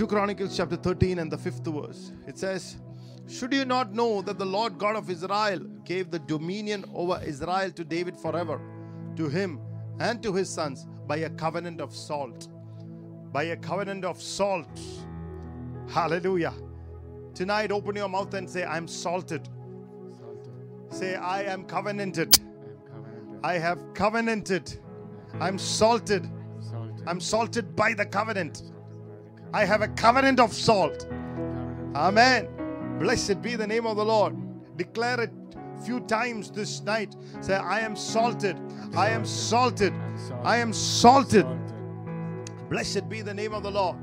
2 Chronicles chapter 13 and the fifth verse. It says, Should you not know that the Lord God of Israel gave the dominion over Israel to David forever, to him and to his sons, by a covenant of salt? By a covenant of salt. Hallelujah. Tonight, open your mouth and say, I'm salted. Say, I am covenanted. I have covenanted. I'm salted. I'm salted by the covenant. I have a covenant of salt. Amen. Blessed be the name of the Lord. Declare it few times this night. Say, I am salted. I am salted. I am salted. Blessed be the name of the Lord.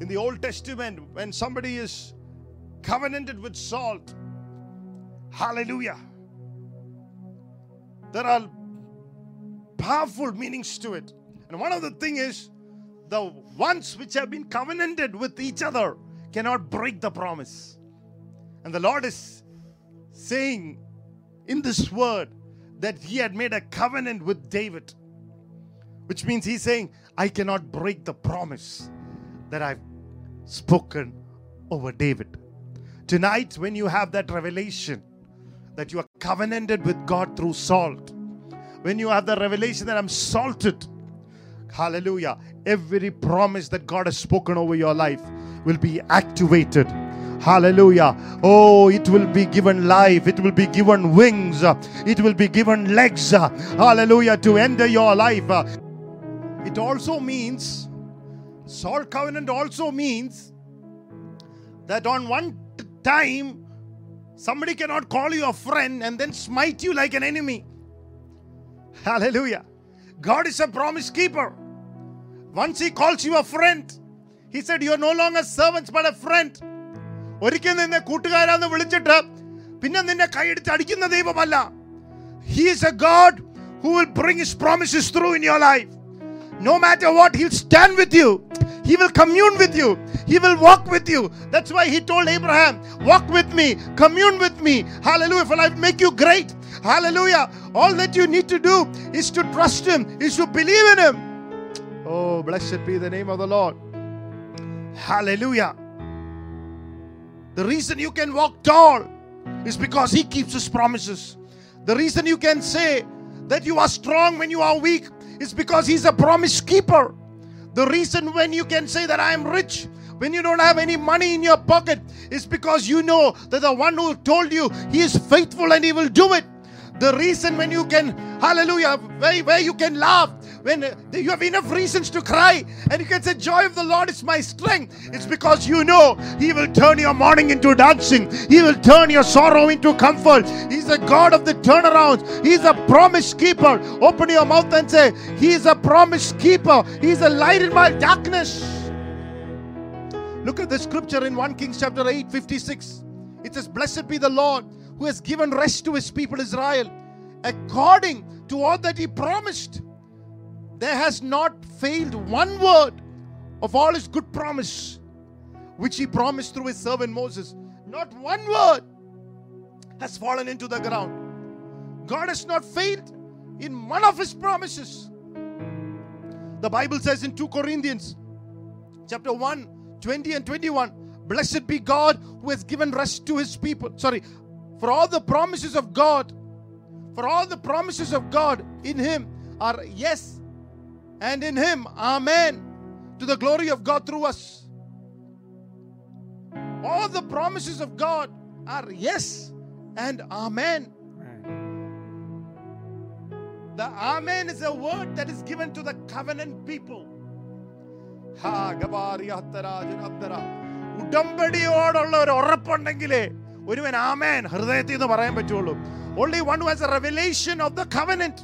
In the Old Testament, when somebody is covenanted with salt, hallelujah, there are powerful meanings to it. And one of the thing is the ones which have been covenanted with each other cannot break the promise. And the Lord is saying in this word that he had made a covenant with David, which means he's saying, I cannot break the promise that I've spoken over David. Tonight, when you have that revelation that you are covenanted with God through salt, when you have the revelation that I'm salted, hallelujah, every promise that God has spoken over your life will be activated. Hallelujah. Oh, it will be given life. It will be given wings. It will be given legs. Hallelujah. To enter your life. It also means, salt covenant also means that on one time, somebody cannot call you a friend and then smite you like an enemy. Hallelujah. God is a promise keeper. Once He calls you a friend, He said, You are no longer servants but a friend. ഒരിക്കൽ നിന്നെ കൂട്ടുകാരാന്ന് വിളിച്ചിട്ട് പിന്നെ നിന്നെ കൈയെടുത്ത് അടിക്കുന്ന ദൈവമല്ല he is a God who will bring his promises through in your life no matter what, he'll stand with you. He will commune with you. He will walk with you. That's why he told Abraham, Walk with me, commune with me. Hallelujah. For I make you great. Hallelujah. All that you need to do is to trust him, is to believe in him. Oh, blessed be the name of the Lord. Hallelujah. The reason you can walk tall is because He keeps His promises. The reason you can say that you are strong when you are weak is because He's a promise keeper. The reason when you can say that I am rich when you don't have any money in your pocket is because you know that the one who told you He is faithful and He will do it. The reason when you can, hallelujah, where, where you can laugh, when uh, you have enough reasons to cry, and you can say, Joy of the Lord is my strength, it's because you know He will turn your mourning into dancing, He will turn your sorrow into comfort. He's a God of the turnarounds, He's a promise keeper. Open your mouth and say, He is a promise keeper, He's a light in my darkness. Look at the scripture in 1 Kings chapter 8, 56. It says, Blessed be the Lord who has given rest to his people Israel according to all that he promised. There has not failed one word of all his good promise, which he promised through his servant Moses. Not one word has fallen into the ground. God has not failed in one of his promises. The Bible says in 2 Corinthians chapter 1, 20 and 21, blessed be God who has given rest to his people. Sorry, for all the promises of God, for all the promises of God in Him are yes, and in Him, Amen, to the glory of God through us. All the promises of God are yes and Amen. The Amen is a word that is given to the covenant people. ഉടമ്പടിയോടുള്ള ഒരു ഉറപ്പുണ്ടെങ്കിലേ ഒരുവൻ ആമേൻ ഹൃദയത്തിൽ നിന്ന് പറയാൻ പറ്റുള്ളൂ only one who has a revelation of the covenant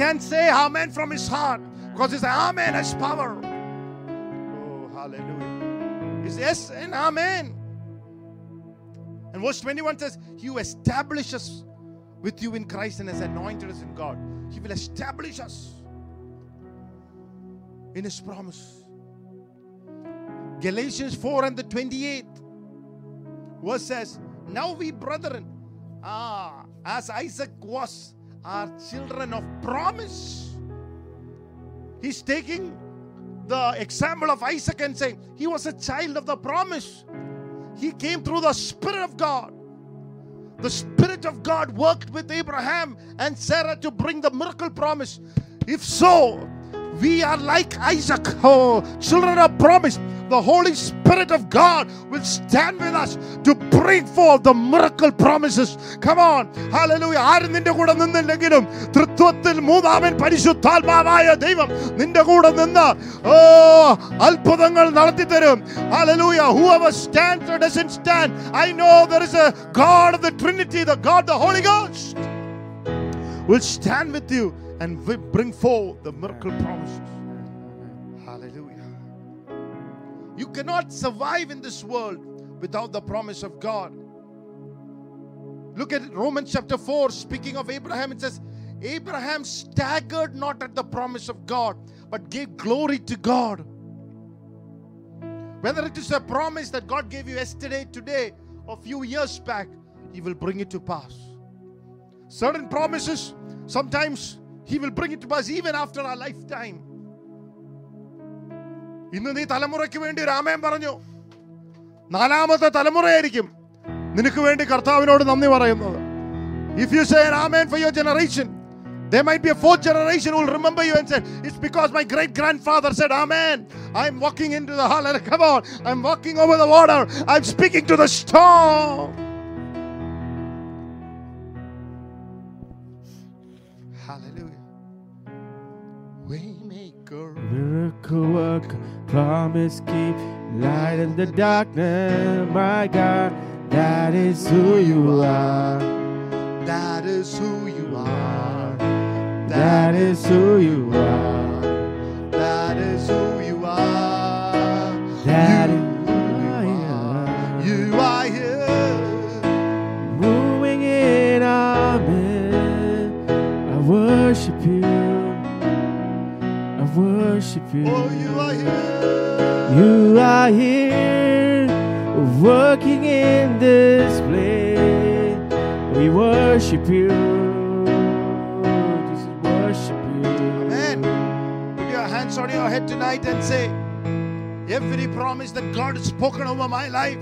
can say amen from his heart because his amen has power. Oh hallelujah. It's yes and amen. And verse 21 says he will establish us with you in Christ and has anointed us in God he will establish us in his promise. Galatians 4 and the 28th verse says now we, brethren, ah, as Isaac was, are children of promise. He's taking the example of Isaac and saying, he was a child of the promise. He came through the Spirit of God. The Spirit of God worked with Abraham and Sarah to bring the miracle promise. If so, we are like Isaac, oh, children of promise The Holy Spirit of God will stand with us to bring forth the miracle promises. Come on, hallelujah. ആരും നിന്റെ കൂടെ നിന്നില്ലെങ്കിലും തൃത്വത്തിൽ മൂന്നാമൻ പരിശുദ്ധാത്മാവായ ദൈവം നിന്റെ കൂടെ നിന്ന് ഓ അത്ഭുതങ്ങൾ നടത്തി തരും hallelujah whoever stands or doesn't stand i know there is a god of the trinity the god the holy ghost will stand with you and will bring forth the miracle promises you cannot survive in this world without the promise of God. Look at Romans chapter 4, speaking of Abraham, it says, Abraham staggered not at the promise of God, but gave glory to God. Whether it is a promise that God gave you yesterday, today, or a few years back, He will bring it to pass. Certain promises, sometimes He will bring it to pass even after our lifetime. ഇന്ന് നീ തലമുറയ്ക്ക് വേണ്ടി ഒരു ആമയം പറഞ്ഞു നാലാമത്തെ തലമുറയായിരിക്കും നിനക്ക് വേണ്ടി കർത്താവിനോട് നന്ദി പറയുന്നത് if you say amen for your generation There might be a fourth generation who will remember you and say, It's because my great grandfather said, Amen. I'm walking into the hall. Come on. I'm walking over the water. I'm speaking to the storm. Hallelujah. Waymaker. Miracle worker, promise keep, light in the darkness, my God, that is who you are. That is who you are. That is who you are. That is who you are. That you, is who you are. you are here. Moving in our midst, I worship you. Worship you. Oh, you are here. You are here, working in this place. We worship you. Just worship you. Amen. Put your hands on your head tonight and say, Every promise that God has spoken over my life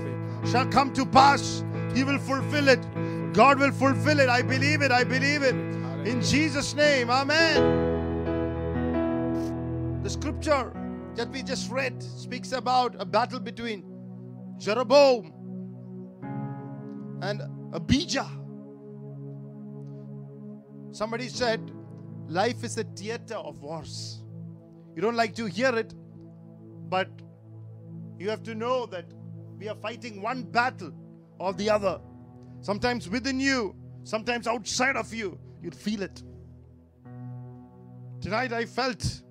shall come to pass. He will fulfill it. God will fulfill it. I believe it. I believe it. In Jesus' name. Amen. The scripture that we just read speaks about a battle between Jeroboam and Abijah. Somebody said, Life is a theater of wars. You don't like to hear it, but you have to know that we are fighting one battle or the other. Sometimes within you, sometimes outside of you, you'll feel it. Tonight I felt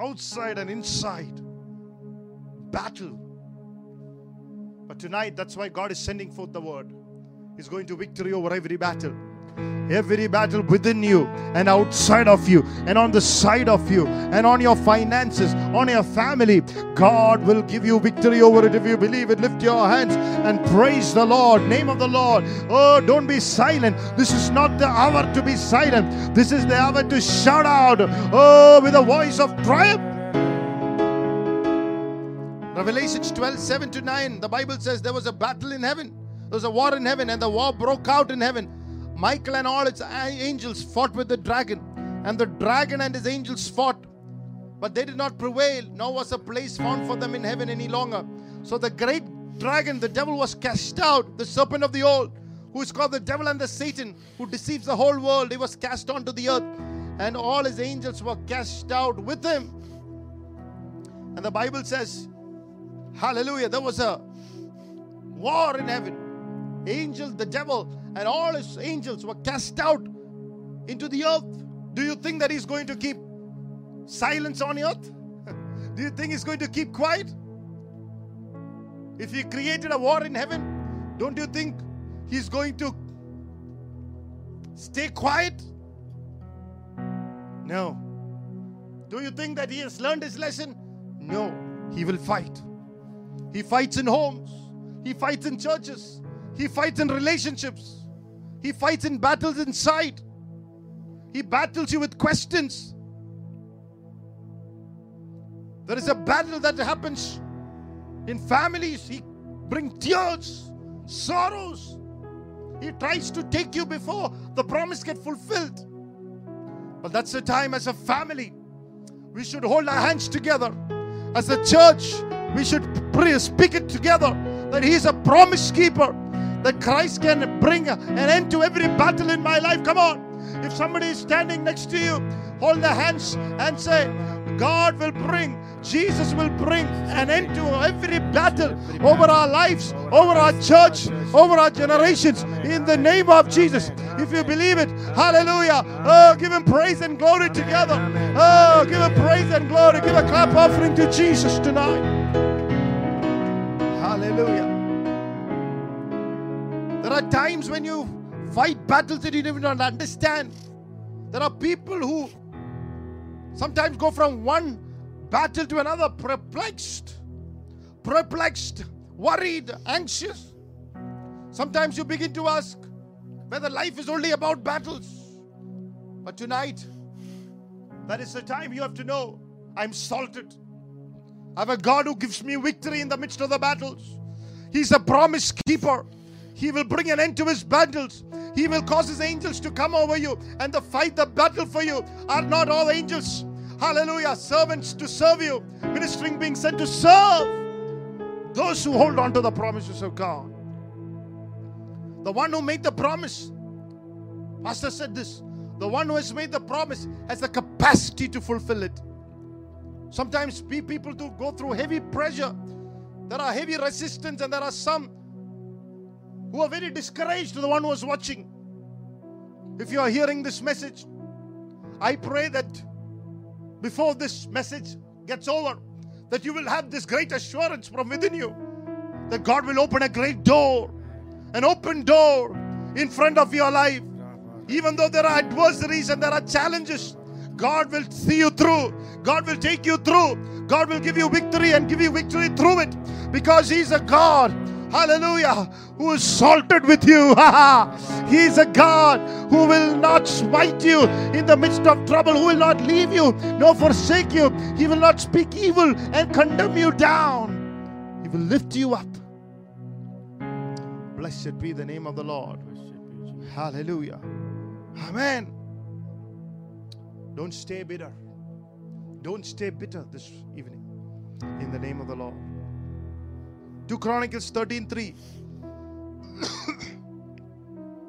outside and inside battle. But tonight, that's why God is sending forth the word. He's going to victory over every battle. Every battle within you and outside of you, and on the side of you, and on your finances, on your family, God will give you victory over it if you believe it. Lift your hands and praise the Lord. Name of the Lord. Oh, don't be silent. This is not the hour to be silent. This is the hour to shout out. Oh, with a voice of triumph. Revelations 12, 7 to 9, the Bible says there was a battle in heaven. There was a war in heaven, and the war broke out in heaven. Michael and all its angels fought with the dragon, and the dragon and his angels fought, but they did not prevail, nor was a place found for them in heaven any longer. So the great dragon, the devil, was cast out, the serpent of the old, who is called the devil and the Satan, who deceives the whole world. He was cast onto the earth, and all his angels were cast out with him. And the Bible says, Hallelujah, there was a war in heaven. Angels, the devil, and all his angels were cast out into the earth. Do you think that he's going to keep silence on earth? Do you think he's going to keep quiet? If he created a war in heaven, don't you think he's going to stay quiet? No. Do you think that he has learned his lesson? No. He will fight. He fights in homes, he fights in churches, he fights in relationships, he fights in battles inside. He battles you with questions. There is a battle that happens in families. He bring tears, sorrows. He tries to take you before the promise get fulfilled. But that's the time as a family. We should hold our hands together. As a church, we should pray, speak it together that He is a promise keeper, that Christ can bring an end to every battle in my life. Come on. If somebody is standing next to you, hold their hands and say, God will bring, Jesus will bring an end to every battle over our lives, over our church, over our generations in the name of Jesus. If you believe it, hallelujah. Oh, give him praise and glory together. Oh, give him praise and glory. Give a clap offering to Jesus tonight. Hallelujah. There are times when you fight battles that you don't even understand. There are people who sometimes go from one battle to another perplexed, perplexed, worried, anxious. Sometimes you begin to ask whether life is only about battles. But tonight, that is the time you have to know I'm salted. I have a God who gives me victory in the midst of the battles. He's a promise keeper. He will bring an end to his battles. He will cause his angels to come over you and to fight the battle for you. Are not all angels, hallelujah, servants to serve you, ministering being sent to serve those who hold on to the promises of God? The one who made the promise, Pastor said this the one who has made the promise has the capacity to fulfill it. Sometimes people do go through heavy pressure. There are heavy resistance, and there are some who are very discouraged to the one who is watching. If you are hearing this message, I pray that before this message gets over, that you will have this great assurance from within you that God will open a great door, an open door in front of your life. Even though there are adversaries and there are challenges, God will see you through. God will take you through. God will give you victory and give you victory through it because He's a God hallelujah, who is salted with you. he is a God who will not smite you in the midst of trouble, who will not leave you nor forsake you. He will not speak evil and condemn you down. He will lift you up. Blessed be the name of the Lord. Hallelujah. Amen. Don't stay bitter. Don't stay bitter this evening. In the name of the Lord. 2 Chronicles 13:3.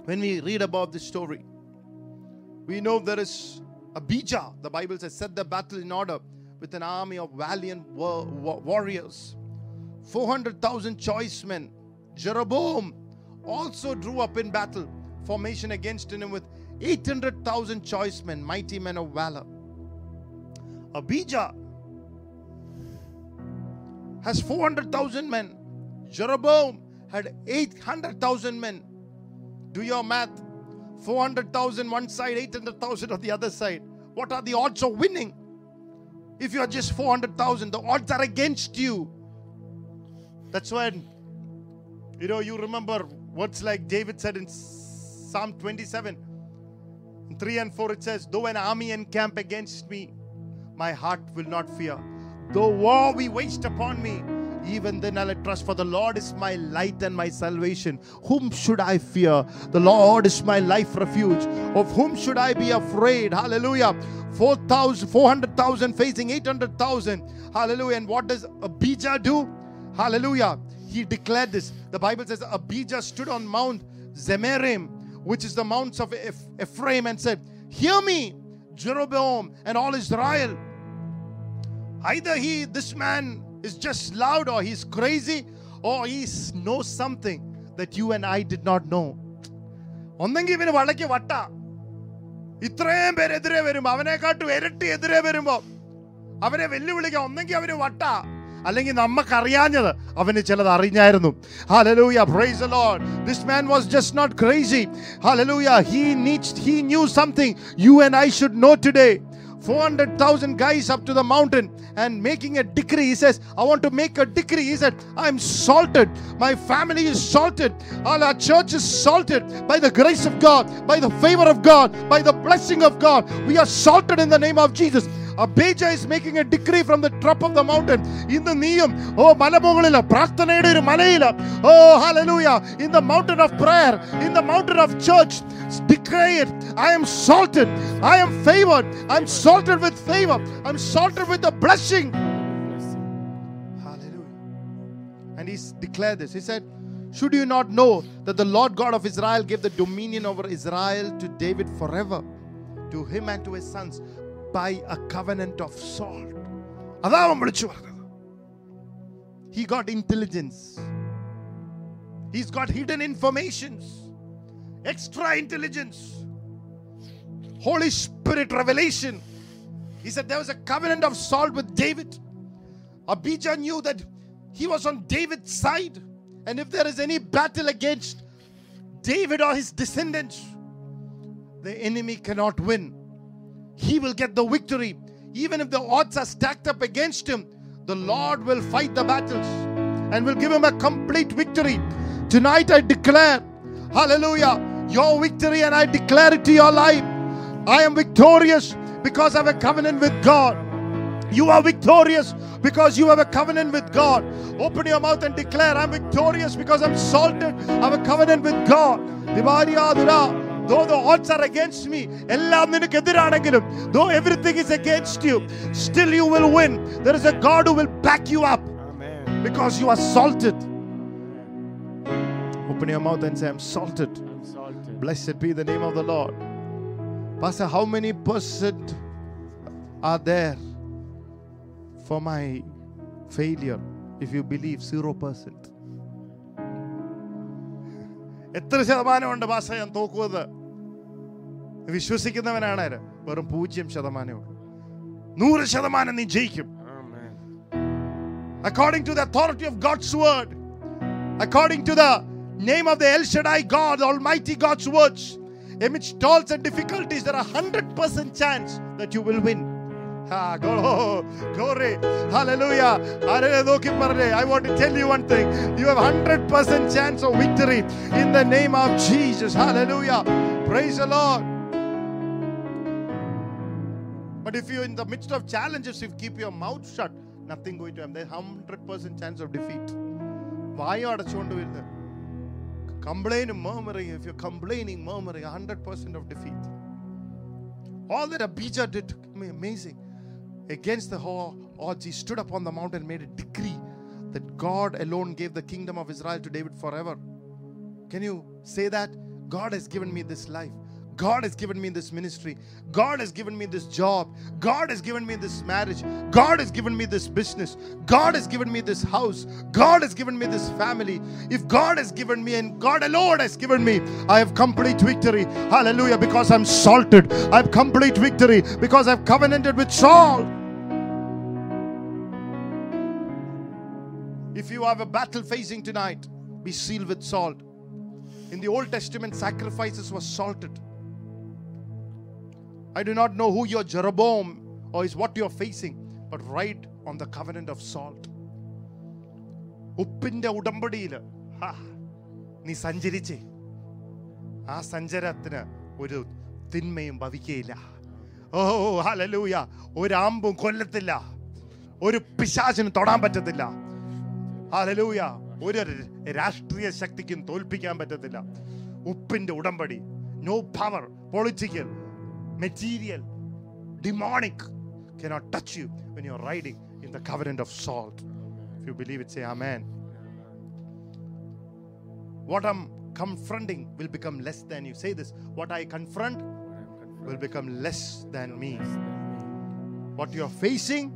when we read about this story, we know there is Abijah. The Bible says, set the battle in order with an army of valiant wa- wa- warriors. 400,000 choice men. Jeroboam also drew up in battle formation against him with 800,000 choice men, mighty men of valor. Abijah has 400,000 men. Jeroboam had 800,000 men. Do your math. 400,000 one side, 800,000 on the other side. What are the odds of winning? If you are just 400,000, the odds are against you. That's when, you know, you remember words like David said in Psalm 27, 3 and 4, it says, Though an army encamp against me, my heart will not fear. Though war be waged upon me, even then I'll trust, for the Lord is my light and my salvation. Whom should I fear? The Lord is my life refuge. Of whom should I be afraid? Hallelujah. 4,000, 400,000 facing 800,000. Hallelujah. And what does Abijah do? Hallelujah. He declared this. The Bible says Abijah stood on Mount Zemaraim, which is the mounts of Eph- Ephraim, and said, Hear me, Jeroboam and all Israel. Either he, this man, is just loud or he's crazy or he knows something that you and I did not know. ഒന്നെങ്കിൽ ഇവന് വളയ്ക്ക് വട്ട. ഇത്രയും പേരെതിരെ വരും അവനെക്കാട്ടും ഇരട്ടി എതിരെ വരുമ്പോ അവനെ വെല്ലുവിളിക്കാം ഒന്നെങ്കിൽ അവന് വട്ട. അല്ലെങ്കിൽ നമുക്ക് അറിയാഞ്ഞത് അവന് ചിലത് അറിഞ്ഞായിരുന്നു. Hallelujah praise Lord this man was just not crazy hallelujah he needs he knew something you and I should know today 400,000 guys up to the mountain and making a decree. He says, I want to make a decree. He said, I'm salted. My family is salted. All our church is salted by the grace of God, by the favor of God, by the blessing of God. We are salted in the name of Jesus. Abijah is making a decree from the top of the mountain. ഇന്ന് നീയും ഓ മലമുകളിൽ പ്രാർത്ഥനയുടെ ഒരു മലയിൽ ഓ hallelujah in the mountain of prayer in the mountain of church declare it I am salted I am favored I'm salted with favor I'm salted with the blessing hallelujah and he declared this he said should you not know that the Lord God of Israel gave the dominion over Israel to David forever to him and to his sons by a covenant of salt. അതാ അവൻ വിളിച്ചു പറഞ്ഞത് He got intelligence. He's got hidden informations, extra intelligence, Holy Spirit revelation. He said there was a covenant of salt with David. Abijah knew that he was on David's side. And if there is any battle against David or his descendants, the enemy cannot win. he will get the victory. Even if the odds are stacked up against him, the Lord will fight the battles and will give him a complete victory. Tonight I declare, hallelujah, your victory, and I declare it to your life. I am victorious because I have a covenant with God. You are victorious because you have a covenant with God. Open your mouth and declare, I'm victorious because I'm salted. I have a covenant with God. Divariyadura. Though the odds are against me, എല്ലാം നിനക്കെതിരാണെങ്കിലും though everything is against you, still you will win. There is a God who will back you up Amen. because you are salted. Open your mouth and say, I'm salted. I'm salted. Blessed be the name of the Lord. Pastor, how many percent are there for my failure? If you believe, zero percent. എത്ര ശതമാനമുണ്ട് ഭാഷ ഞാൻ തോക്കുന്നത് വിശ്വസിക്കുന്നവനാണ് ആര്? വെറും പൂജ്യം ശതമാനമേ ഉള്ളൂ നൂറ് ശതമാനം നീ ജയിക്കും Amen. according to the authority of God's word, according to the name of the El Shaddai God, the Almighty God's words, amidst toils and difficulties, there are hundred percent chance that you will win. Ah, go- glory, hallelujah. ആരെയും നോക്കി പറഞ്ഞേ, I want to tell you one thing. You have hundred percent chance of victory in the name of Jesus. Hallelujah. Praise the Lord. But if you're in the midst of challenges, if you keep your mouth shut, nothing going to happen. There's hundred percent chance of defeat. വായ അടച്ചുകൊണ്ട് വരുന്നത് കംപ്ലൈനും murmuring if you're complaining murmuring 100% of defeat all that Abijah did ma- amazing against the whole odds he stood up on the mountain and made a decree that God alone gave the kingdom of Israel to David forever can you say that God has given me this life God has given me this ministry. God has given me this job. God has given me this marriage. God has given me this business. God has given me this house. God has given me this family. If God has given me and God alone has given me, I have complete victory. Hallelujah. Because I'm salted. I have complete victory because I've covenanted with salt. If you have a battle facing tonight, be sealed with salt. In the Old Testament, sacrifices were salted. I do not know who your Jeroboam or is what you're facing, but write on the covenant of salt. ഉപ്പിന്റെ ഉടമ്പടിയിൽ നീ സഞ്ചരിച്ചേ. ആ സഞ്ചരത്തിന് ഒരു തിന്മയും ഭവിക്കയില്ല. ഓ ഹലലൂയ ഒരാമ്പും കൊല്ലത്തില്ല. ഒരു പിശാചിനും തൊടാൻ പറ്റത്തില്ല. ഹലലൂയ ഒരു രാഷ്ട്രീയ ശക്തിക്കും തോൽപ്പിക്കാൻ പറ്റത്തില്ല. ഉപ്പിന്റെ ഉടമ്പടി. No power political material, demonic cannot touch you when you're riding in the covenant of salt. If you believe it, say Amen. What I'm confronting will become less than you. Say this what I confront will become less than me. What you're facing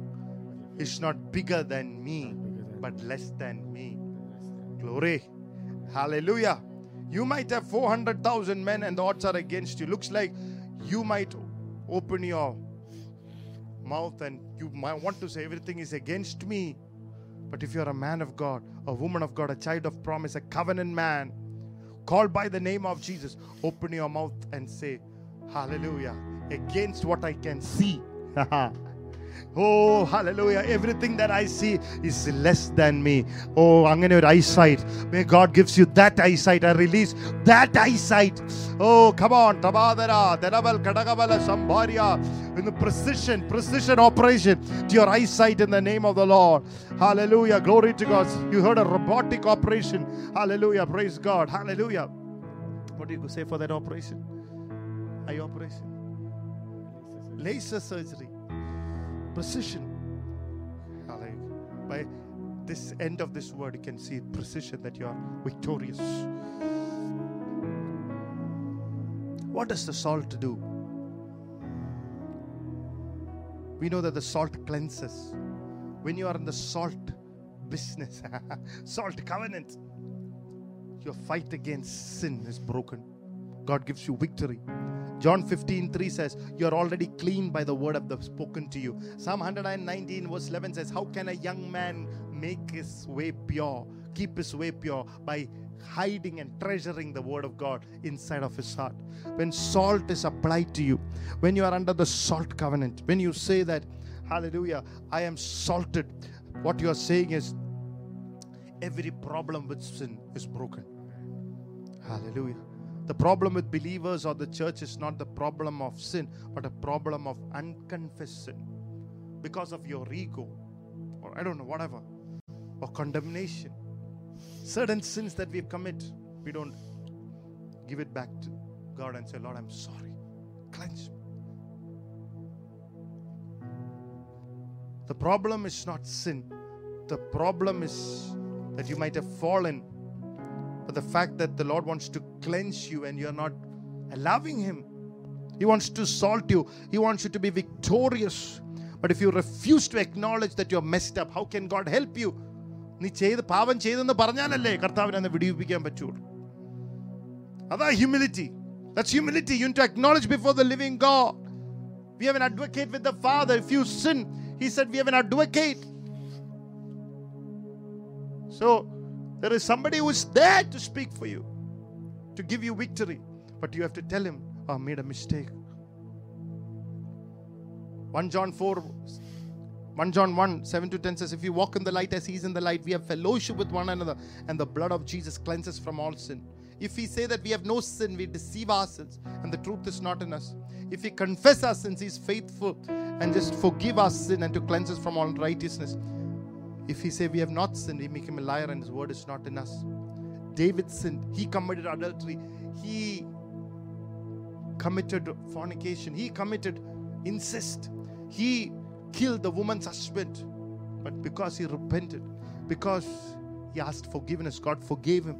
is not bigger than me, but less than me. Glory. Hallelujah. You might have 400,000 men and the odds are against you. Looks like you might open your mouth and you might want to say everything is against me. But if you're a man of God, a woman of God, a child of promise, a covenant man, called by the name of Jesus, open your mouth and say, Hallelujah, against what I can see. Oh, hallelujah. Everything that I see is less than me. Oh, I'm going to eyesight. May God gives you that eyesight. I release that eyesight. Oh, come on. Tabadara, Daraval, Kadagavala, Sambharia. In the precision, precision operation to your eyesight in the name of the Lord. Hallelujah. Glory to God. You heard a robotic operation. Hallelujah. Praise God. Hallelujah. What do you say for that operation? Eye operation? Laser surgery Precision. By this end of this word, you can see precision that you are victorious. What does the salt do? We know that the salt cleanses. When you are in the salt business, salt covenant, your fight against sin is broken. God gives you victory. John 15, 3 says, You're already clean by the word of the spoken to you. Psalm 119, verse 11 says, How can a young man make his way pure, keep his way pure by hiding and treasuring the word of God inside of his heart? When salt is applied to you, when you are under the salt covenant, when you say that, Hallelujah, I am salted, what you are saying is, every problem with sin is broken. Hallelujah. The problem with believers or the church is not the problem of sin, but a problem of unconfessed sin because of your ego, or I don't know, whatever, or condemnation. Certain sins that we commit, we don't give it back to God and say, Lord, I'm sorry. Cleanse me. The problem is not sin, the problem is that you might have fallen but the fact that the Lord wants to cleanse you and you're not allowing Him, He wants to salt you, He wants you to be victorious. But if you refuse to acknowledge that you're messed up, how can God help you? നീ ചെയ്ത് പാപം ചെയ്തെന്ന് പറഞ്ഞാലല്ലേ കർത്താവിനെ അന്ന് വിടിവിപ്പിക്കാൻ പറ്റുള്ളൂ അതാ humility that's humility U to acknowledge before the living God we have an advocate with the father if you sin he said we have an advocate so there is somebody who is there to speak for you, to give you victory. But you have to tell him, I made a mistake. 1 John 4, 1 John 1, 7 to 10 says, If you walk in the light as he is in the light, we have fellowship with one another, and the blood of Jesus cleanses from all sin. If we say that we have no sin, we deceive ourselves, and the truth is not in us. If we confess our sins, he is faithful and just forgive our sin and to cleanse us from all righteousness. If he say we have not sinned, we make him a liar and his word is not in us. David sinned. He committed adultery. He committed fornication. He committed incest. He killed the woman's husband. But because he repented, because he asked forgiveness, God forgave him.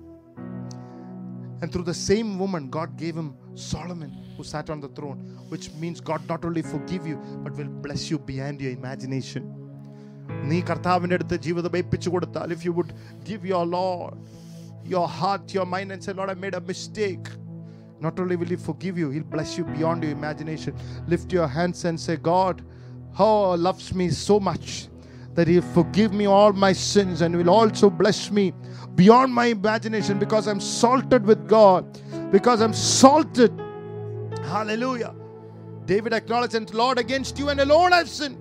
And through the same woman, God gave him Solomon, who sat on the throne, which means God not only forgive you, but will bless you beyond your imagination. നീ കർത്താവിൻ്റെ അടുത്ത് ജീവിതം ഏൽപ്പിച്ചു കൊടുത്താൽ if you would give your Lord your heart, your mind, and say, Lord, I made a mistake. Not only will He forgive you, He'll bless you beyond your imagination. Lift your hands and say, God, how oh, loves me so much that He'll forgive me all my sins and will also bless me beyond my imagination because I'm salted with God, because I'm salted. Hallelujah. David acknowledged, and Lord, against you and alone I've sinned.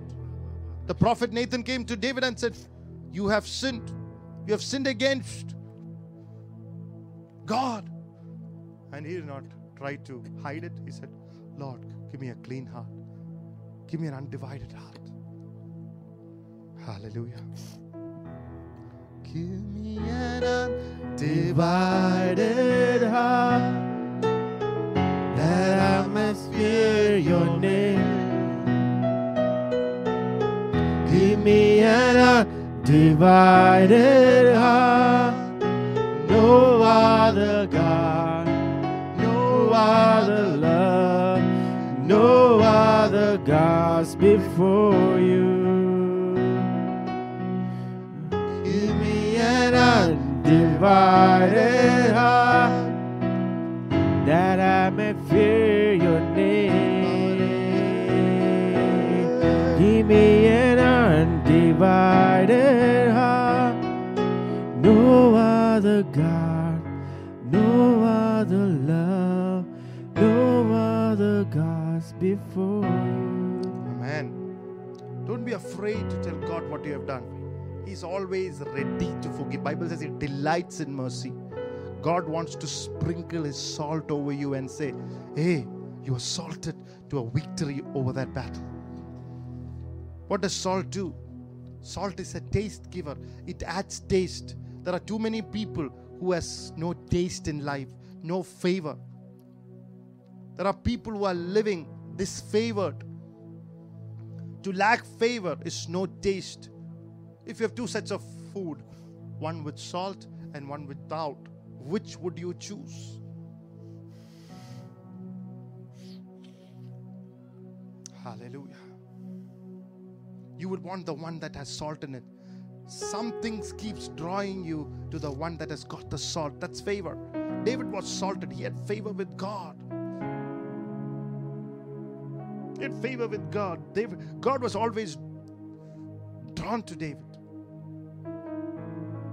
The prophet Nathan came to David and said, You have sinned. You have sinned against God. And he did not try to hide it. He said, Lord, give me a clean heart. Give me an undivided heart. Hallelujah. Give me an undivided heart that I must fear your name. Give me an undivided heart, no other God, no other love, no other gods before you. Give me an undivided heart that I may fear your name. Give me an undivided God, no other love, no other gods before. Amen. Don't Don't be afraid to tell God what you have done. He's always ready to forgive. Bible says he delights in mercy. God wants to sprinkle his salt over you and say, "Hey, you are salted to a victory over that battle." What does salt do? Salt is a taste giver. It adds taste. There are too many people who has no taste in life, no favor. There are people who are living disfavored. To lack favor is no taste. If you have two sets of food, one with salt and one without, which would you choose? Hallelujah. You would want the one that has salt in it. Something keeps drawing you to the one that has got the salt. That's favor. David was salted, he had favor with God. He had favor with God. David, God was always drawn to David.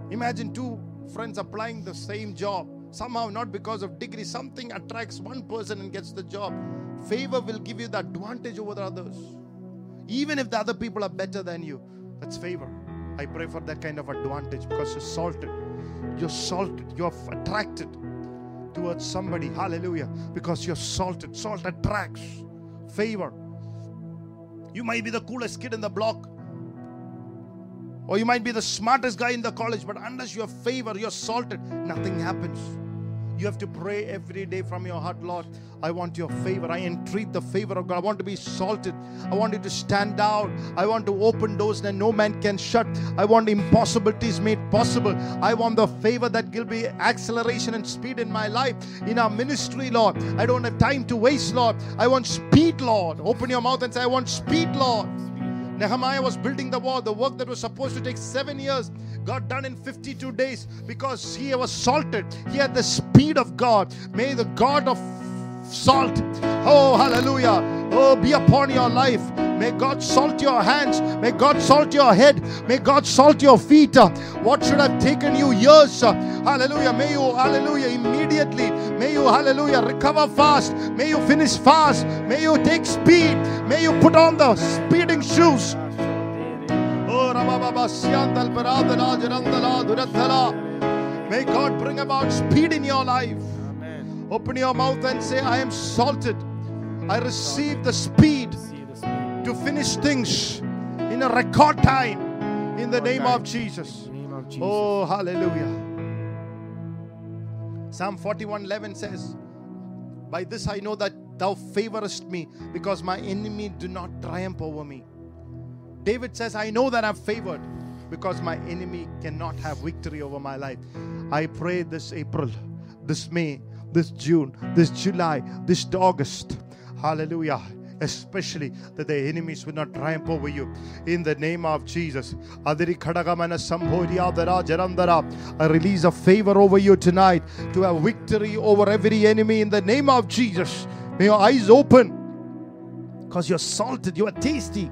Imagine two friends applying the same job. Somehow, not because of degree, something attracts one person and gets the job. Favor will give you the advantage over the others. Even if the other people are better than you, that's favor. I pray for that kind of advantage because you're salted. You're salted. You're attracted towards somebody. Hallelujah. Because you're salted. Salt attracts favor. You might be the coolest kid in the block, or you might be the smartest guy in the college, but unless you have favor, you're salted, nothing happens. You have to pray every day from your heart, Lord. I want your favor. I entreat the favor of God. I want to be salted. I want you to stand out. I want to open doors that no man can shut. I want impossibilities made possible. I want the favor that will be acceleration and speed in my life, in our ministry, Lord. I don't have time to waste, Lord. I want speed, Lord. Open your mouth and say, I want speed, Lord. Nehemiah was building the wall, the work that was supposed to take seven years got done in 52 days because he was salted. He had the speed of God. May the God of salt, oh, hallelujah, oh, be upon your life. May God salt your hands. May God salt your head. May God salt your feet. What should have taken you years? Hallelujah. May you, hallelujah, immediately. May you, hallelujah, recover fast. May you finish fast. May you take speed. May you put on the speeding shoes. Oh, May God bring about speed in your life. Open your mouth and say, I am salted. I receive the speed to finish things in a record time in the name of Jesus. Oh, hallelujah. Psalm 41 11 says, By this I know that thou favorest me, because my enemy do not triumph over me. David says, I know that I'm favored because my enemy cannot have victory over my life. I pray this April, this May, this June, this July, this August, hallelujah, especially that the enemies will not triumph over you in the name of Jesus. I release a favor over you tonight to have victory over every enemy in the name of Jesus. May your eyes open because you're salted, you are tasty.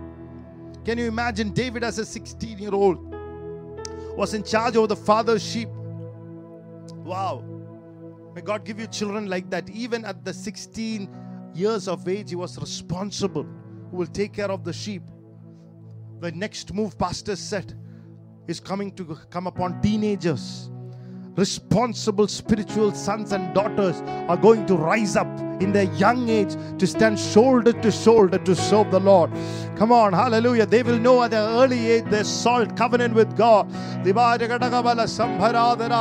Can you imagine David as a 16 year old was in charge of the father's sheep? Wow. May God give you children like that. Even at the 16 years of age, he was responsible, who will take care of the sheep. The next move, Pastor said, is coming to come upon teenagers. Responsible spiritual sons and daughters are going to rise up in their young age to stand shoulder to shoulder to serve the Lord. Come on, hallelujah. They will know at their early age their salt covenant with God. ദിവാരകടകബല സംഭരാധര.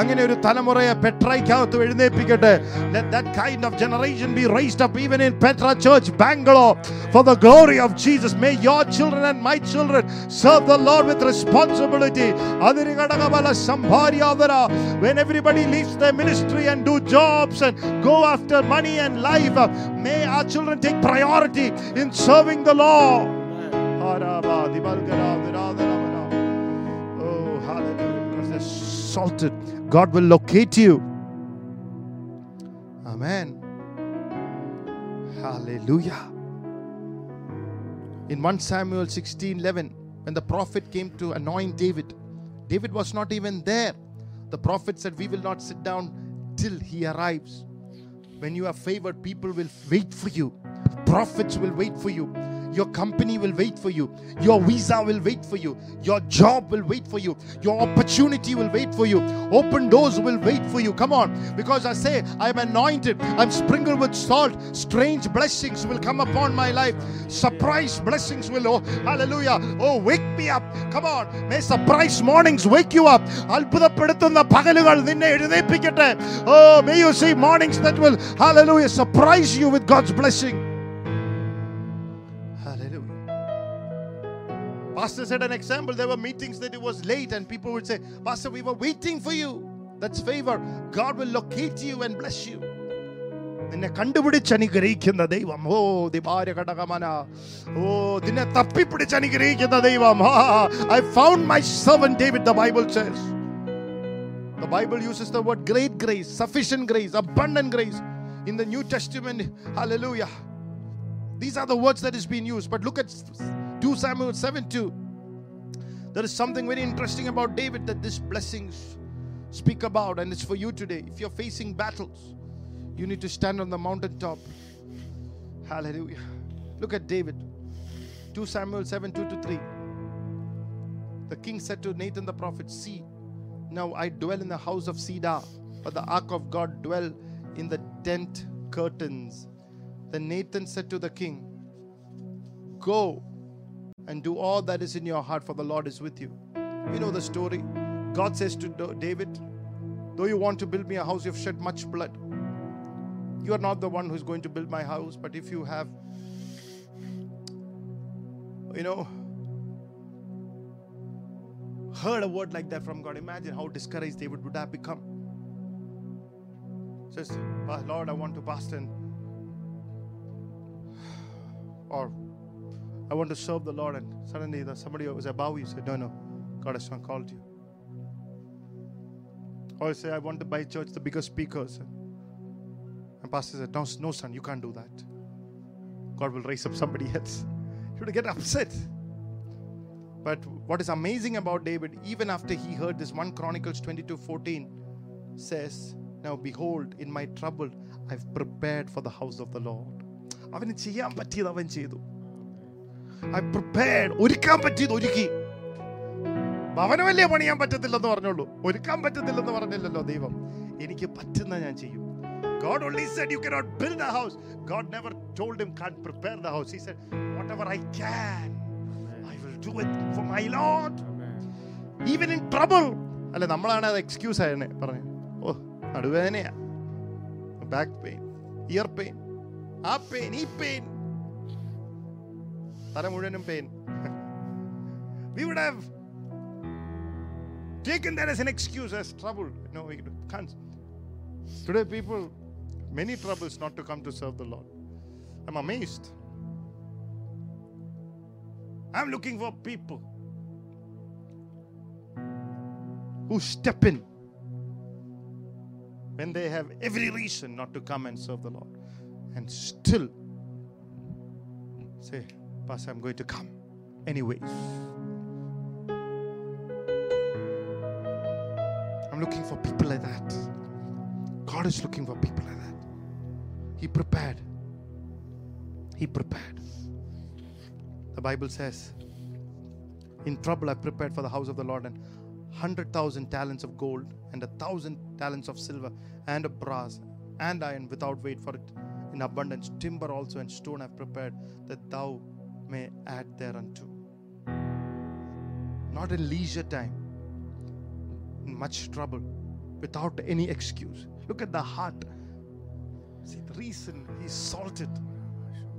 അങ്ങനെ ഒരു തലമുറയെ പെട്രയ്ക്കകത്ത് എഴുന്നേൽപ്പിക്കട്ടെ Let that kind of generation be raised up even in Petra Church, Bangalore, for the glory of Jesus. May your children and my children serve the Lord with responsibility. അതിരികടകബല സംഭാര്യാധര. When everybody leaves their ministry and do jobs and go after money and life, may our children take priority in serving the Lord. Oh, hallelujah. Because they're salted. God will locate you. Amen. Hallelujah. In 1 Samuel 16 11, when the prophet came to anoint David, David was not even there. The prophet said, We will not sit down till he arrives. When you are favored, people will wait for you. Prophets will wait for you. Your company will wait for you. Your visa will wait for you. Your job will wait for you. Your opportunity will wait for you. Open doors will wait for you. Come on. Because I say, I'm anointed. I'm sprinkled with salt. Strange blessings will come upon my life. Surprise blessings will, oh, hallelujah. Oh, wake me up. Come on. May surprise mornings wake you up. അത്ഭുതപ്പെടുത്തുന്ന പകലുകൾ നിന്നെ എഴുന്നേൽപ്പിക്കട്ടെ Oh, may you see mornings that will, hallelujah, surprise you with God's blessing. Pastor said an example. There were meetings that it was late, and people would say, Pastor, we were waiting for you. That's favor. God will locate you and bless you. നിന്നെ കണ്ടുപിടിച്ച് അനുഗ്രഹിക്കുന്ന ദൈവം ഓ ദിവാര ഘടകമന ഓ നിന്നെ തപ്പിപ്പിടിച്ച് അനുഗ്രഹിക്കുന്ന ദൈവം I found my seven David the Bible says The Bible uses the word great grace, sufficient grace, abundant grace. In the New Testament, hallelujah. These are the words that is being used. But look at 2 Samuel 7 2. There is something very interesting about David that these blessings speak about, and it's for you today. If you're facing battles, you need to stand on the mountaintop. Hallelujah. Look at David. 2 Samuel 7 2 to 3. The king said to Nathan the prophet, See, now I dwell in the house of cedar, but the ark of God dwell in the tent curtains. Then Nathan said to the king, Go and do all that is in your heart, for the Lord is with you. You know the story. God says to David, Though you want to build me a house, you've shed much blood. You are not the one who's going to build my house, but if you have, you know, heard a word like that from God, imagine how discouraged David would have become. Says, "Ah, Lord, I want to and, or I want to serve the Lord, and suddenly the, somebody was above you said, No, no, God has not called you. Or say, I want to buy church the biggest speakers. And pastor said, No, no, son, you can't do that. God will raise up somebody else. You would get upset. But what is amazing about David, even after he heard this 1 Chronicles 22 14 says, Now behold, in my trouble, I've prepared for the house of the Lord. അവന് ചെയ്യാൻ പറ്റിയത് അവൻ ചെയ്തു I prepared. ഒരുക്കാൻ പറ്റിയത് ഒരുക്കി. ഭവനമല്ലേ പണിയാൻ പറ്റത്തില്ലെന്ന് പറഞ്ഞോളൂ. ഒരുക്കാൻ പറ്റത്തില്ലെന്ന് പറഞ്ഞില്ലല്ലോ ദൈവം. എനിക്ക് പറ്റുന്ന ഞാൻ ചെയ്യും. God only said you cannot build a house. God never told him can't prepare the house. He said, whatever I can, I will do it for my Lord. Even in trouble അല്ല നമ്മളാണ് അത് excuse ആയിരുന്നേ പറഞ്ഞു. ഓ നടുവേദനയാ. Back pain ear pain ആ pain ഈ pain തല മുഴുവനും pain we would have taken that as an excuse as trouble no we can't today people many troubles not to come to serve the lord i'm amazed i'm looking for people who step in when they have every reason not to come and serve the Lord and still say, Pastor, I'm going to come anyways. I'm looking for people like that. God is looking for people like that. He prepared. He prepared. The Bible says, In trouble I prepared for the house of the Lord and hundred thousand talents of gold and a thousand talents of silver and of brass and iron without weight for it in abundance timber also and stone i've prepared that thou may add thereunto. Not in leisure time. In much trouble. Without any excuse. Look at the heart. See the reason he's salted.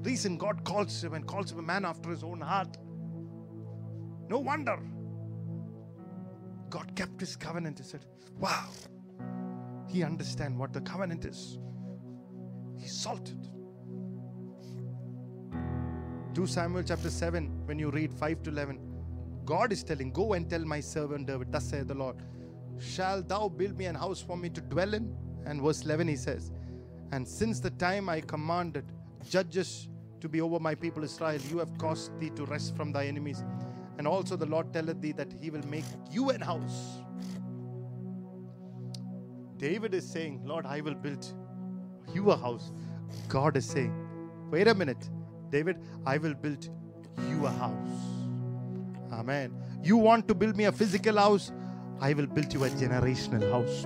Reason god calls him and calls him a man after his own heart. No wonder. God kept his covenant. He said, Wow, he understand what the covenant is. He's salted. 2 Samuel chapter 7, when you read 5 to 11, God is telling, Go and tell my servant David, thus saith the Lord, Shall thou build me an house for me to dwell in? And verse 11 he says, And since the time I commanded judges to be over my people Israel, you have caused thee to rest from thy enemies. And also the Lord telleth thee that he will make you an house. David is saying, Lord, I will build you a house. God is saying, wait a minute, David, I will build you a house. Amen. You want to build me a physical house? I will build you a generational house.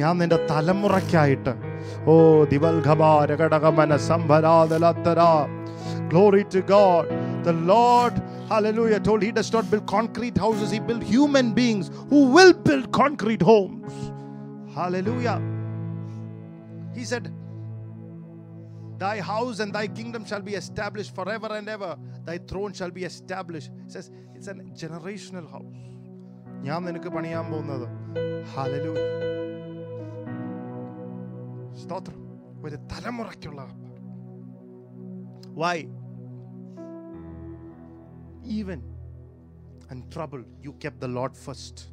ഞാൻ നിന്റെ തലമുറയ്ക്കായിട്ട് ഓ ദിവൽഘമാരകടകമന സംഭരാതലത്തര Glory to God. The Lord, hallelujah, told He does not build concrete houses, He built human beings who will build concrete homes. Hallelujah. He said, Thy house and thy kingdom shall be established forever and ever. Thy throne shall be established. It says it's a generational house. ഞാൻ നിനക്ക് പണിയാൻ പോകുന്നത് hallelujah സ്തോത്രം ഒരു തലമുറയ്ക്കുള്ള why even and trouble you kept the Lord first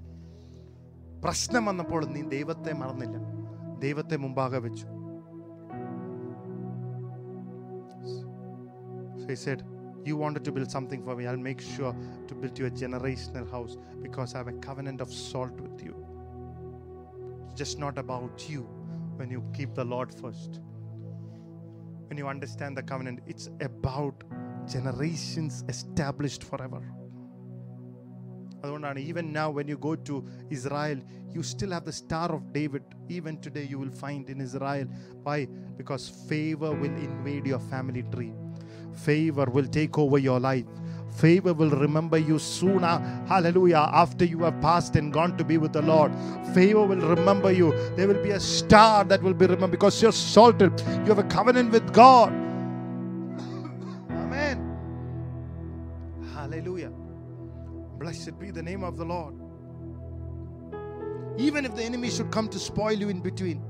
പ്രശ്നം വന്നപ്പോൾ നീ ദൈവത്തെ മറന്നില്ല ദൈവത്തെ മുമ്പാകെ വെച്ചു So he said, You wanted to build something for me. I'll make sure to build you a generational house because I have a covenant of salt with you. It's just not about you when you keep the Lord first. When you understand the covenant, it's about generations established forever. അതുകൊണ്ടാണ് even now when you go to Israel, you still have the star of David. Even today, you will find in Israel. Why? Because favor will invade your family tree. Favor will take over your life. Favor will remember you sooner, hallelujah, after you have passed and gone to be with the Lord. Favor will remember you. There will be a star that will be remembered because you're salted. You have a covenant with God. Amen. Hallelujah. Blessed be the name of the Lord. Even if the enemy should come to spoil you in between,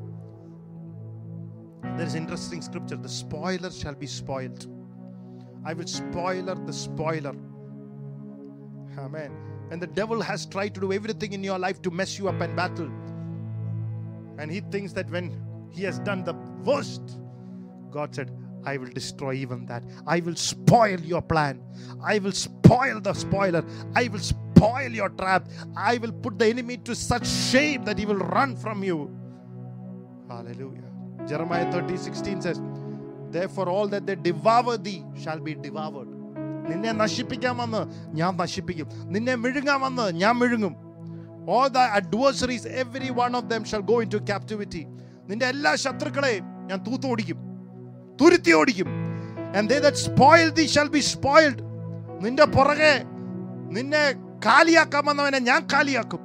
there is interesting scripture the spoiler shall be spoiled. I will spoiler the spoiler. Amen. And the devil has tried to do everything in your life to mess you up and battle. And he thinks that when he has done the worst, God said, I will destroy even that. I will spoil your plan. I will spoil the spoiler. I will spoil your trap. I will put the enemy to such shame that he will run from you. Hallelujah. Jeremiah 30 16 says, therefore all that they devour thee shall be devoured. നിന്നെ നശിപ്പിക്കാമെന്ന് ഞാൻ നശിപ്പിക്കും. നിന്നെ മിഴുങ്ങാമെന്ന് ഞാൻ മിഴുങ്ങും all the adversaries every one of them shall go in captivity നിന്റെ എല്ലാ ശത്രുക്കളെയും ഞാൻ തൂത്തു ഓടിക്കും. തുരുത്തി ഓടിക്കും. And they that spoil thee shall be spoiled നിന്റെ പുറകെ നിന്നെ കാലിയാക്കാമെന്നവനെ ഞാൻ കാലിയാക്കും.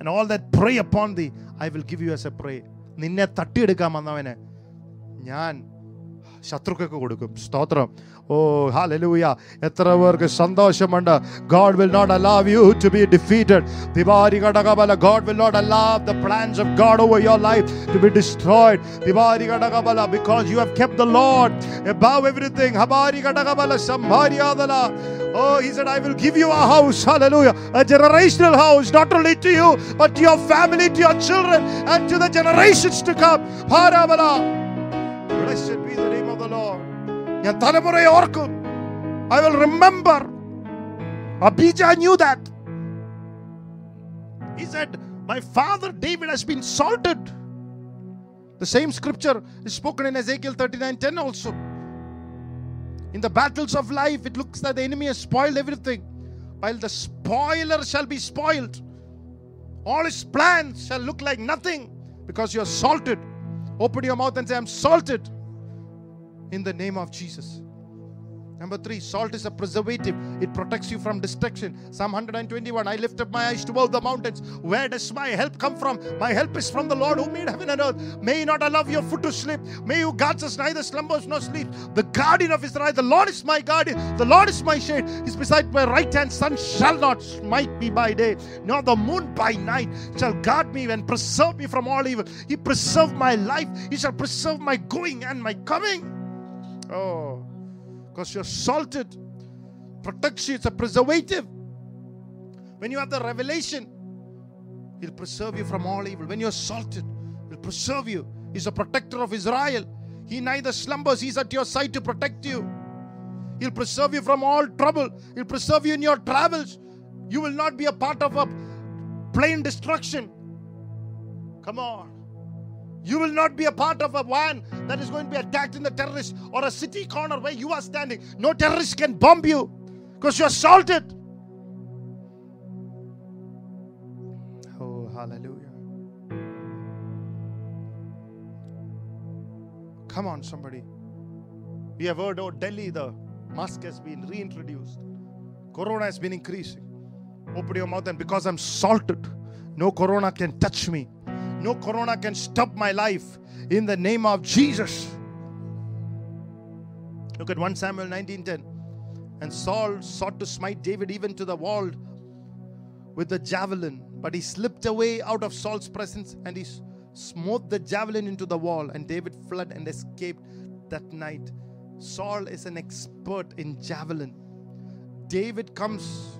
And all that prey upon thee I will give you as a prey നിന്നെ തട്ടിയെടുക്കാമെന്നവനെ ഞാൻ ശത്രുക്കൾക്ക് കൊടുക്കും സ്തോത്രം ഓ ഹാലലൂയ എത്ര പേർക്ക് സന്തോഷമുണ്ട് God will not allow U to be defeated ദിവാരി ഘടകബല God will not allow the plans of God over your life to be destroyed ദിവാരി ഘടകബല because you have kept the Lord above everything ഹബാരി ഘടകബല സംഭാരിയാദല Oh, he said, I will give you a house, hallelujah, a generational house, not only to you, but to your family, to your children, and to the generations to come. Harabala. Blessed be the name of the Lord. ഞാൻ തലമുറയെ ഓർക്കും I will remember അബീജ knew that. He said, My father David has been salted. The same scripture is spoken in Ezekiel 39 10 also. In the battles of life, it looks that the enemy has spoiled everything, while the spoiler shall be spoiled. All his plans shall look like nothing because you are salted. Open your mouth and say, I'm salted in the name of Jesus. Number three, salt is a preservative. It protects you from destruction. Psalm 121 I lift up my eyes toward the mountains. Where does my help come from? My help is from the Lord who made heaven and earth. May He not allow your foot to slip. May you guard us neither slumbers nor sleep. The guardian of Israel, the Lord is my guardian. The Lord is my shade. He's beside my right hand. Sun shall not smite me by day, nor the moon by night shall guard me and preserve me from all evil. He preserved my life. He shall preserve my going and my coming. Oh because you're salted. Protects you, it's a preservative. When you have the revelation, He'll preserve you from all evil. When you're salted, He'll preserve you. He's a protector of Israel. He neither slumbers, He's at your side to protect you. He'll preserve you from all trouble. He'll preserve you in your travels. You will not be a part of a plane destruction. Come on. You will not be a part of a van that is going to be attacked in the terrorist or a city corner where you are standing. No terrorist can bomb you because you're salted. Oh, hallelujah. Come on, somebody. We have heard, oh, Delhi, the mask has been reintroduced. Corona has been increasing. Open your mouth, and because I'm salted, no corona can touch me. No corona can stop my life in the name of Jesus. Look at 1 Samuel 19:10. And Saul sought to smite David even to the wall with the javelin, but he slipped away out of Saul's presence and he smote the javelin into the wall, and David fled and escaped that night. Saul is an expert in javelin. David comes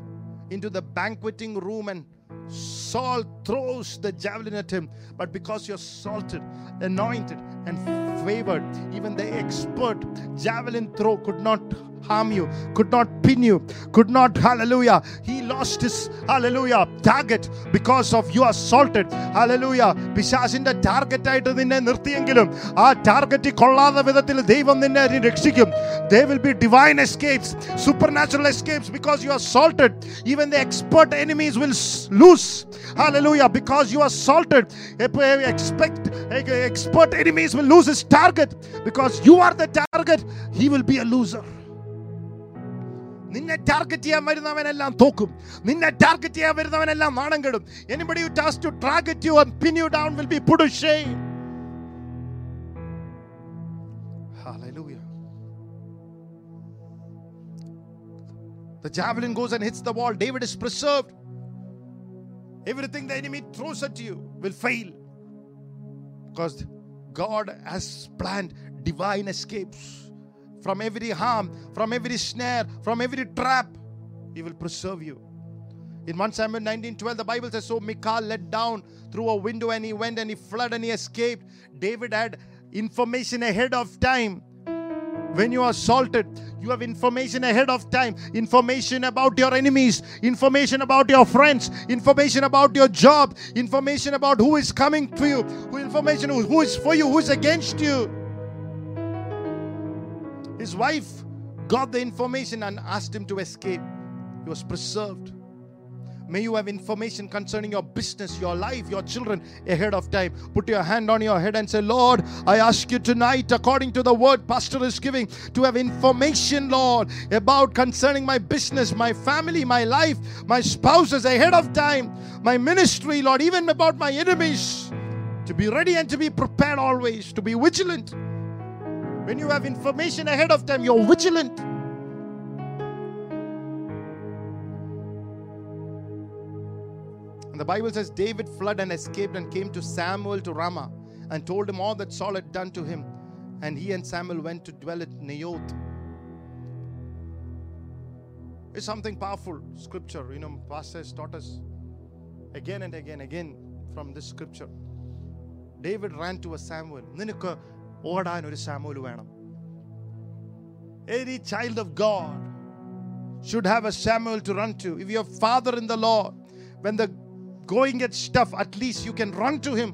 into the banqueting room and Saul throws the javelin at him, but because you're salted, anointed, and favored, even the expert javelin throw could not harm you, could not pin you, could not, hallelujah. He lost his, hallelujah, target because of you are salted, hallelujah. പിശാസിന്റെ target ആയിട്ട് നിന്നെ നിർത്തിയെങ്കിലും ആ target കൊള്ളാത്ത വിധത്തിൽ ദൈവം നിന്നെ രക്ഷിക്കും There will be divine escapes, supernatural escapes because you are salted. Even the expert enemies will s- lose. Hallelujah. Because you are salted. Expect expert enemies will lose his target because you are the target. He will be a loser. നിന്നെ target ചെയ്യാൻ വരുന്നവനെല്ലാം തോക്കും നിന്നെ target ചെയ്യാൻ വരുന്നവനെല്ലാം നാണം കെടും anybody you dares to target you and pin you down will be put to shame Hallelujah. The javelin goes and hits the wall. David is preserved. Everything the enemy throws at you will fail. Because God has planned divine escapes from every harm, from every snare, from every trap. He will preserve you. In 1 Samuel 19 12, the Bible says, So Michal let down through a window and he went and he fled and he escaped. David had information ahead of time. When you are assaulted, you have information ahead of time. Information about your enemies, information about your friends, information about your job, information about who is coming to you, information who is for you, who is against you. His wife got the information and asked him to escape. He was preserved. May you have information concerning your business, your life, your children ahead of time. Put your hand on your head and say, Lord, I ask you tonight, according to the word Pastor is giving, to have information, Lord, about concerning my business, my family, my life, my spouses ahead of time, my ministry, Lord, even about my enemies. To be ready and to be prepared always, to be vigilant. When you have information ahead of time, you're vigilant. And the Bible says David fled and escaped and came to Samuel to Ramah and told him all that Saul had done to him. And he and Samuel went to dwell at Naioth. It's something powerful, scripture. You know, Pastor has taught us again and again, again from this scripture. David ran to a Samuel. ഓടാൻ ഒരു Samuel വേണം Any child of God should have a Samuel to run to. If you're father in the Lord, when the going gets tough, at least you can run to him.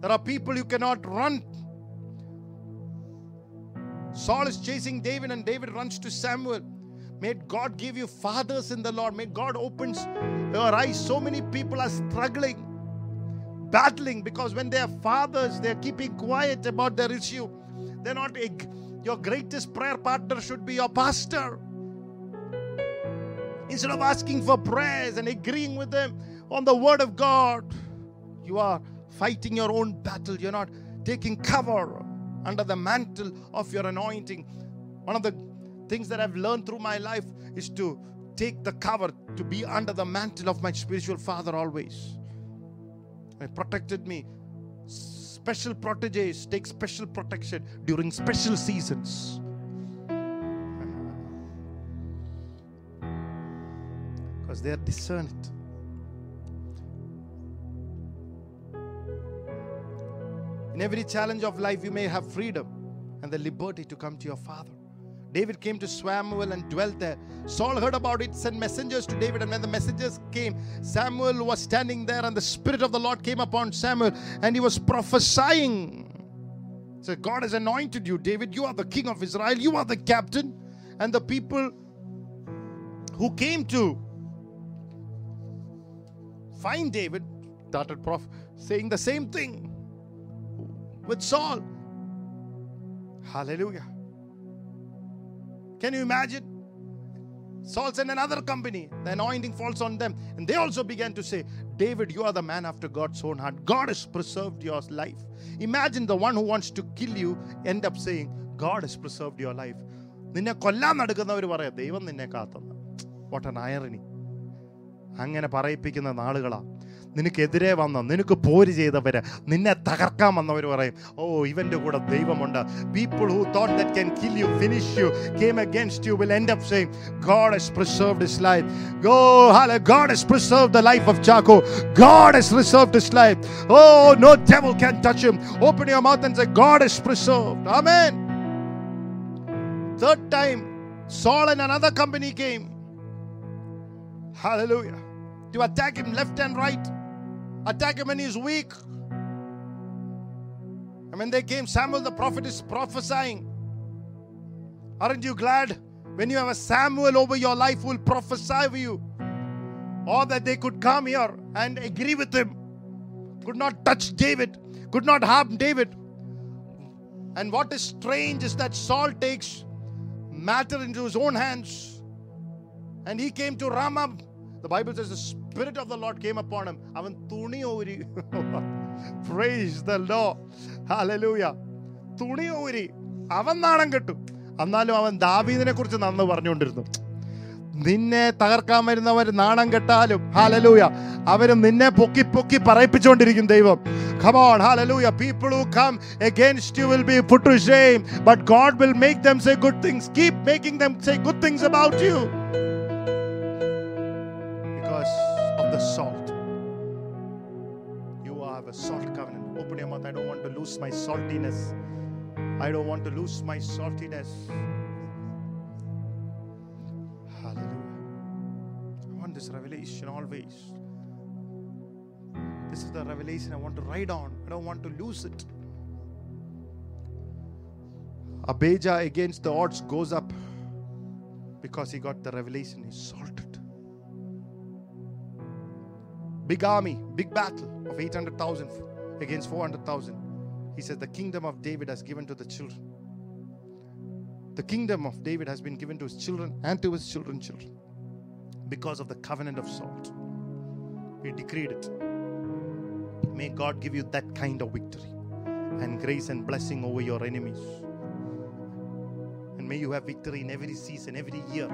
There are people you cannot run. Saul is chasing David, and David runs to Samuel. May God give you fathers in the Lord. May God opens your eyes. So many people are struggling, battling because when they are fathers, they're keeping quiet about their issue. They're not your greatest prayer partner should be your pastor. Instead of asking for prayers and agreeing with them on the word of God, you are fighting your own battle. You're not taking cover under the mantle of your anointing. One of the things that I've learned through my life is to take the cover, to be under the mantle of my spiritual father always. It protected me. Special proteges take special protection during special seasons. because they are discerned. In every challenge of life, you may have freedom and the liberty to come to your Father. David came to Samuel and dwelt there. Saul heard about it, sent messengers to David, and when the messengers came, Samuel was standing there, and the Spirit of the Lord came upon Samuel, and he was prophesying. So God has anointed you, David. You are the king of Israel. You are the captain. And the people who came to find David started prof- saying the same thing with Saul. Hallelujah. Can you imagine? Saul's in another company. The anointing falls on them. And they also began to say, David, you are the man after God's own heart. God has preserved your life. Imagine the one who wants to kill you end up saying, God has preserved your life. നിന്നെ കൊല്ലാൻ നടക്കുന്നവർ പറയാം ദൈവം നിന്നെ കാത്തെന്ന് what an irony അങ്ങനെ പറയിപ്പിക്കുന്ന നാളുകളാ നിനക്കെതിരെ വന്ന നിനക്ക് പോര് ചെയ്തവര് നിന്നെ തകർക്കാൻ വന്നവർ പറയും ഓ ഇവന്റെ കൂടെ ദൈവമുണ്ട് people who thought that can kill you finish U came against you will end up saying God has preserved his life go hallelujah God has preserved the life of Chaco God has preserved his life oh no devil can touch him open your mouth and say God has preserved amen third time Saul and another company came hallelujah to attack him left and right attack him when he's weak and when they came Samuel the prophet is prophesying Aren't you glad when you have a Samuel over your life who will prophesy for you? Or that they could come here and agree with him, could not touch David, could not harm David. And what is strange is that Saul takes matter into his own hands. And he came to Ramah. The Bible says the spirit of the Lord came upon അവൻ തുണി ഊരി praise the law hallelujah തുണി ഊരി അവൻ നാണം കെട്ടു. എന്നാലും അവൻ ദാവീദിനെ കുറിച്ച് നന്ന് പറഞ്ഞുകൊണ്ടിരുന്നു. നിന്നെ തകർക്കാൻ വരുന്നവർ നാണം കെട്ടാലും ഹാലലൂയ അവരും നിന്നെ പൊക്കി പൊക്കി പറയിപ്പിച്ചുകൊണ്ടിരിക്കും ദൈവം. Come on hallelujah people who come against you will be put to shame but God will make them say good things keep making them say good things about you the salt. You have a salt covenant. Open your mouth. I don't want to lose my saltiness. I don't want to lose my saltiness. Hallelujah. I want this revelation always. This is the revelation I want to ride on. I don't want to lose it. Abijah against the odds goes up because he got the revelation. He's salted. Big army, big battle of 800,000 against 400,000. He says, The kingdom of David has given to the children. The kingdom of David has been given to his children and to his children's children because of the covenant of salt. We decreed it. May God give you that kind of victory and grace and blessing over your enemies. And may you have victory in every season, every year,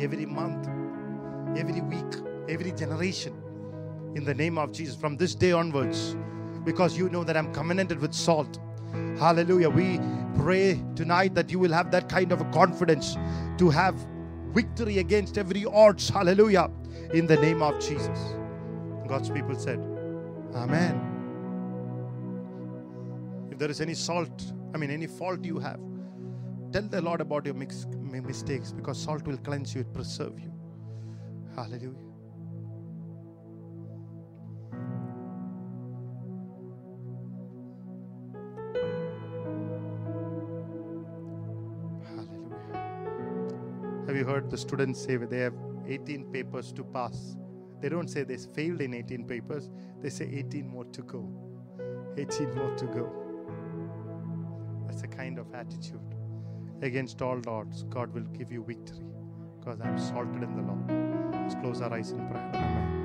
every month, every week, every generation. In the name of Jesus, from this day onwards, because you know that I'm covenanted with salt. Hallelujah. We pray tonight that you will have that kind of a confidence to have victory against every odds. Hallelujah. In the name of Jesus. God's people said, Amen. If there is any salt, I mean, any fault you have, tell the Lord about your mistakes because salt will cleanse you, it preserve you. Hallelujah. Heard the students say they have 18 papers to pass? They don't say they failed in 18 papers, they say 18 more to go. 18 more to go. That's a kind of attitude. Against all odds, God will give you victory because I'm salted in the Lord. Let's close our eyes in prayer. Amen.